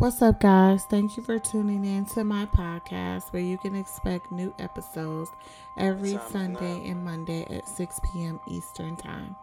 What's up, guys? Thank you for tuning in to my podcast where you can expect new episodes every Sunday and Monday at 6 p.m. Eastern Time.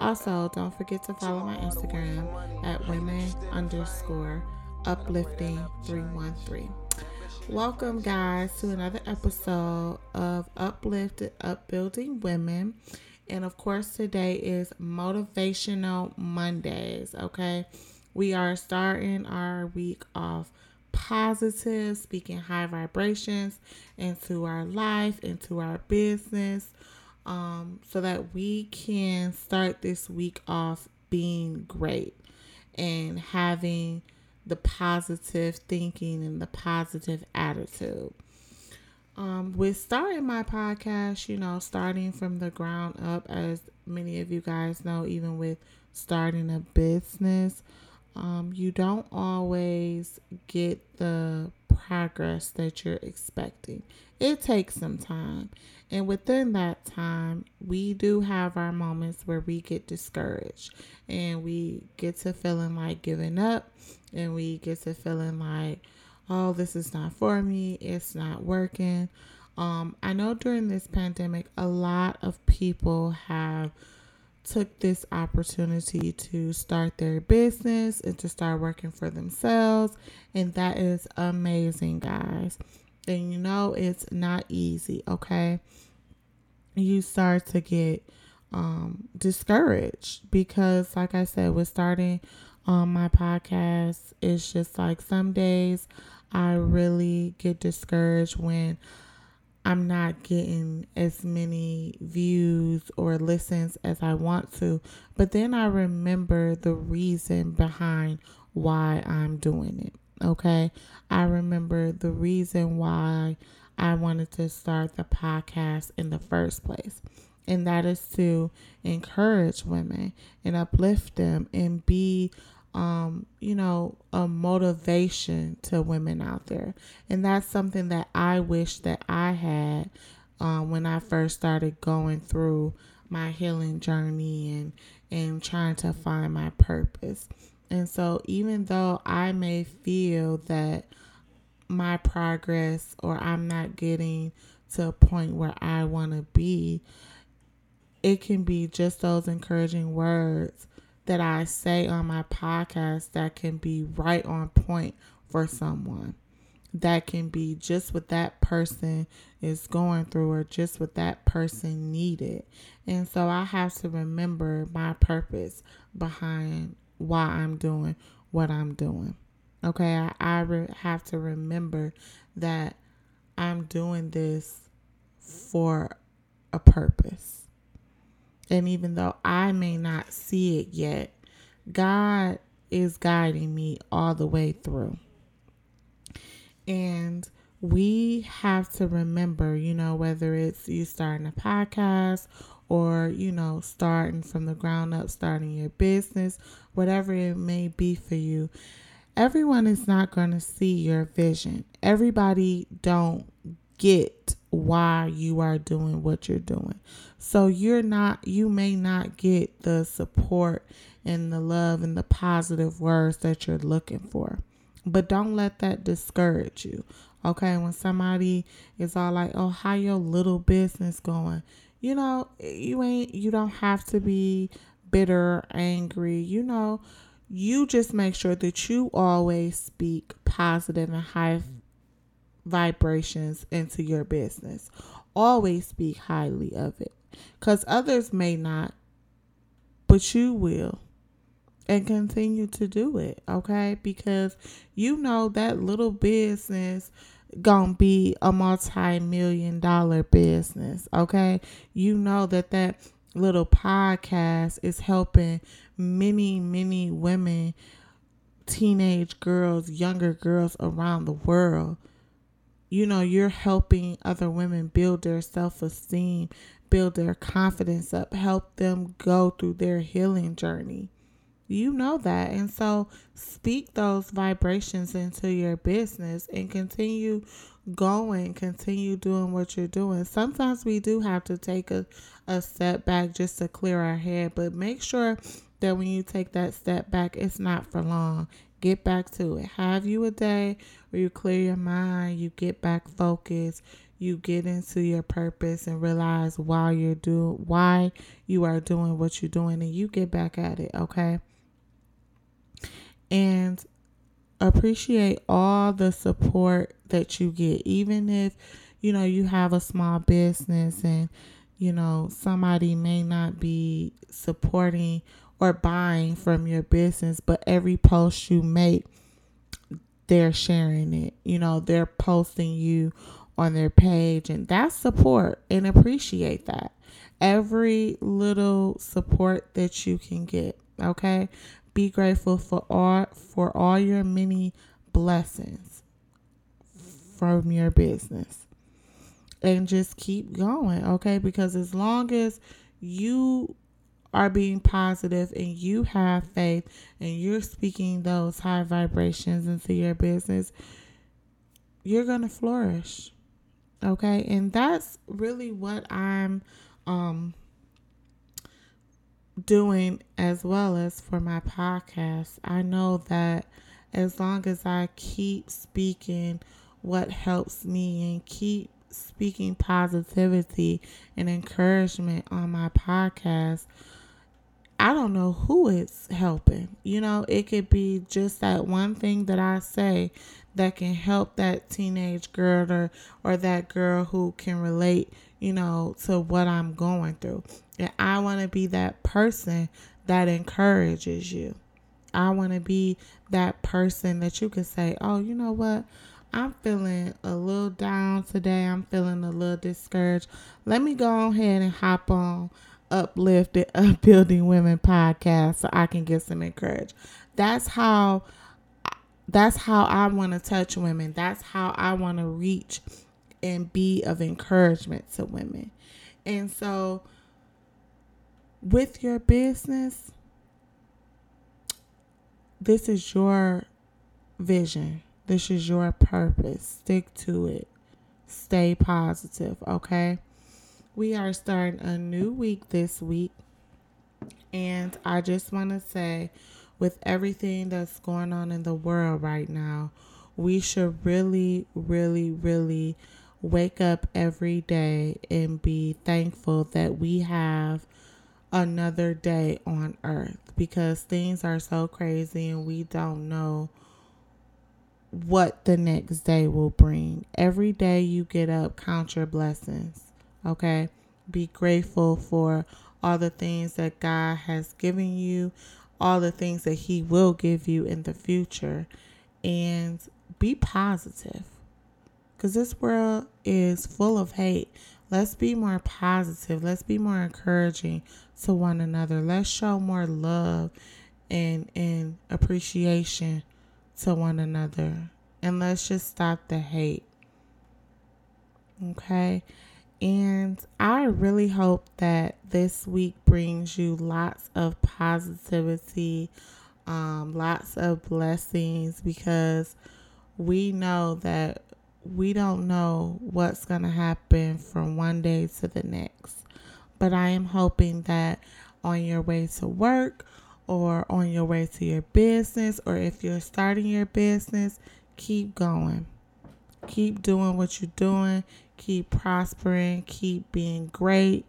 Also, don't forget to follow my Instagram at women underscore uplifting 313. Welcome, guys, to another episode of Uplifted Upbuilding Women. And of course, today is Motivational Mondays, okay? We are starting our week off positive, speaking high vibrations into our life, into our business, um, so that we can start this week off being great and having the positive thinking and the positive attitude. Um, with starting my podcast, you know, starting from the ground up, as many of you guys know, even with starting a business, um, you don't always get the progress that you're expecting. It takes some time. And within that time, we do have our moments where we get discouraged and we get to feeling like giving up and we get to feeling like, oh, this is not for me, it's not working. Um, I know during this pandemic, a lot of people have took this opportunity to start their business and to start working for themselves. And that is amazing, guys. And you know, it's not easy, okay? You start to get um, discouraged because, like I said, with starting um, my podcast, it's just like some days I really get discouraged when I'm not getting as many views or listens as I want to. But then I remember the reason behind why I'm doing it. Okay. I remember the reason why I wanted to start the podcast in the first place. And that is to encourage women and uplift them and be um, you know, a motivation to women out there. And that's something that I wish that I had um, when I first started going through my healing journey and and trying to find my purpose. And so even though I may feel that my progress or I'm not getting to a point where I want to be, it can be just those encouraging words that I say on my podcast that can be right on point for someone. That can be just what that person is going through or just what that person needed. And so I have to remember my purpose behind why I'm doing what I'm doing. Okay, I, I re- have to remember that I'm doing this for a purpose. And even though I may not see it yet, God is guiding me all the way through. And we have to remember, you know, whether it's you starting a podcast or, you know, starting from the ground up, starting your business, whatever it may be for you, everyone is not going to see your vision. Everybody don't get why you are doing what you're doing. So you're not you may not get the support and the love and the positive words that you're looking for. But don't let that discourage you. Okay, when somebody is all like, "Oh, how your little business going?" You know, you ain't you don't have to be bitter, angry. You know, you just make sure that you always speak positive and high vibrations into your business. Always speak highly of it because others may not, but you will. And continue to do it, okay? Because you know that little business gonna be a multi-million dollar business, okay? You know that that little podcast is helping many, many women, teenage girls, younger girls around the world you know, you're helping other women build their self esteem, build their confidence up, help them go through their healing journey. You know that. And so speak those vibrations into your business and continue going, continue doing what you're doing. Sometimes we do have to take a, a step back just to clear our head, but make sure that when you take that step back, it's not for long. Get back to it. Have you a day where you clear your mind, you get back focused, you get into your purpose and realize why you're doing why you are doing what you're doing and you get back at it, okay? And appreciate all the support that you get even if you know you have a small business and you know somebody may not be supporting or buying from your business but every post you make they're sharing it you know they're posting you on their page and that's support and appreciate that. Every little support that you can get, okay? Be grateful for all for all your many blessings from your business. And just keep going, okay? Because as long as you are being positive and you have faith and you're speaking those high vibrations into your business, you're going to flourish. Okay. And that's really what I'm um, doing as well as for my podcast. I know that as long as I keep speaking what helps me and keep speaking positivity and encouragement on my podcast, I don't know who it's helping. You know, it could be just that one thing that I say that can help that teenage girl or, or that girl who can relate, you know, to what I'm going through. And I want to be that person that encourages you. I want to be that person that you can say, oh, you know what? I'm feeling a little down today. I'm feeling a little discouraged. Let me go ahead and hop on uplifted upbuilding women podcast so I can get some encouragement. That's how that's how I want to touch women. That's how I want to reach and be of encouragement to women. And so with your business, this is your vision. This is your purpose. Stick to it. Stay positive, okay? We are starting a new week this week. And I just want to say, with everything that's going on in the world right now, we should really, really, really wake up every day and be thankful that we have another day on earth because things are so crazy and we don't know what the next day will bring. Every day you get up, count your blessings. Okay. Be grateful for all the things that God has given you, all the things that He will give you in the future, and be positive. Because this world is full of hate. Let's be more positive. Let's be more encouraging to one another. Let's show more love and, and appreciation to one another. And let's just stop the hate. Okay? And I really hope that this week brings you lots of positivity, um, lots of blessings, because we know that we don't know what's going to happen from one day to the next. But I am hoping that on your way to work or on your way to your business, or if you're starting your business, keep going. Keep doing what you're doing keep prospering, keep being great,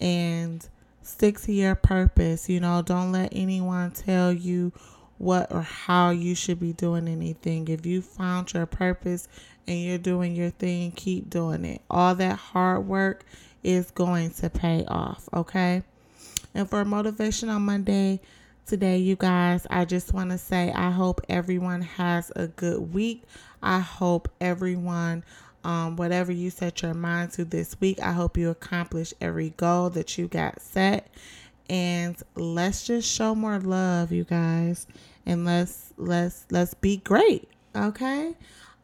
and stick to your purpose. You know, don't let anyone tell you what or how you should be doing anything. If you found your purpose and you're doing your thing, keep doing it. All that hard work is going to pay off, okay? And for Motivation on Monday, today, you guys, I just want to say I hope everyone has a good week. I hope everyone um, whatever you set your mind to this week. I hope you accomplish every goal that you got set. And let's just show more love, you guys. And let's let's let's be great. Okay.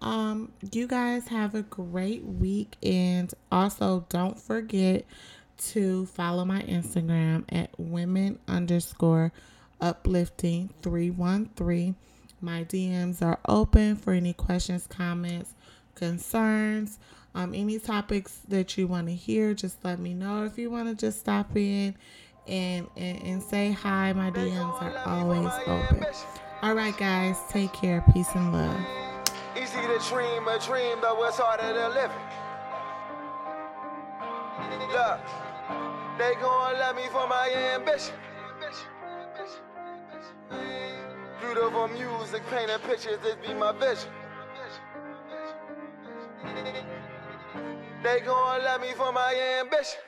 Um, you guys have a great week and also don't forget to follow my Instagram at women underscore uplifting 313. My DMs are open for any questions, comments, concerns, um, any topics that you want to hear, just let me know. If you want to just stop in and, and, and say hi, my DMs are always open. All right, guys, take care. Peace and love. Easy to dream a dream, though it's harder to live. Look, they gon' love me for my ambition. Beautiful music, painting pictures, this be my vision. They gon' love me for my ambition.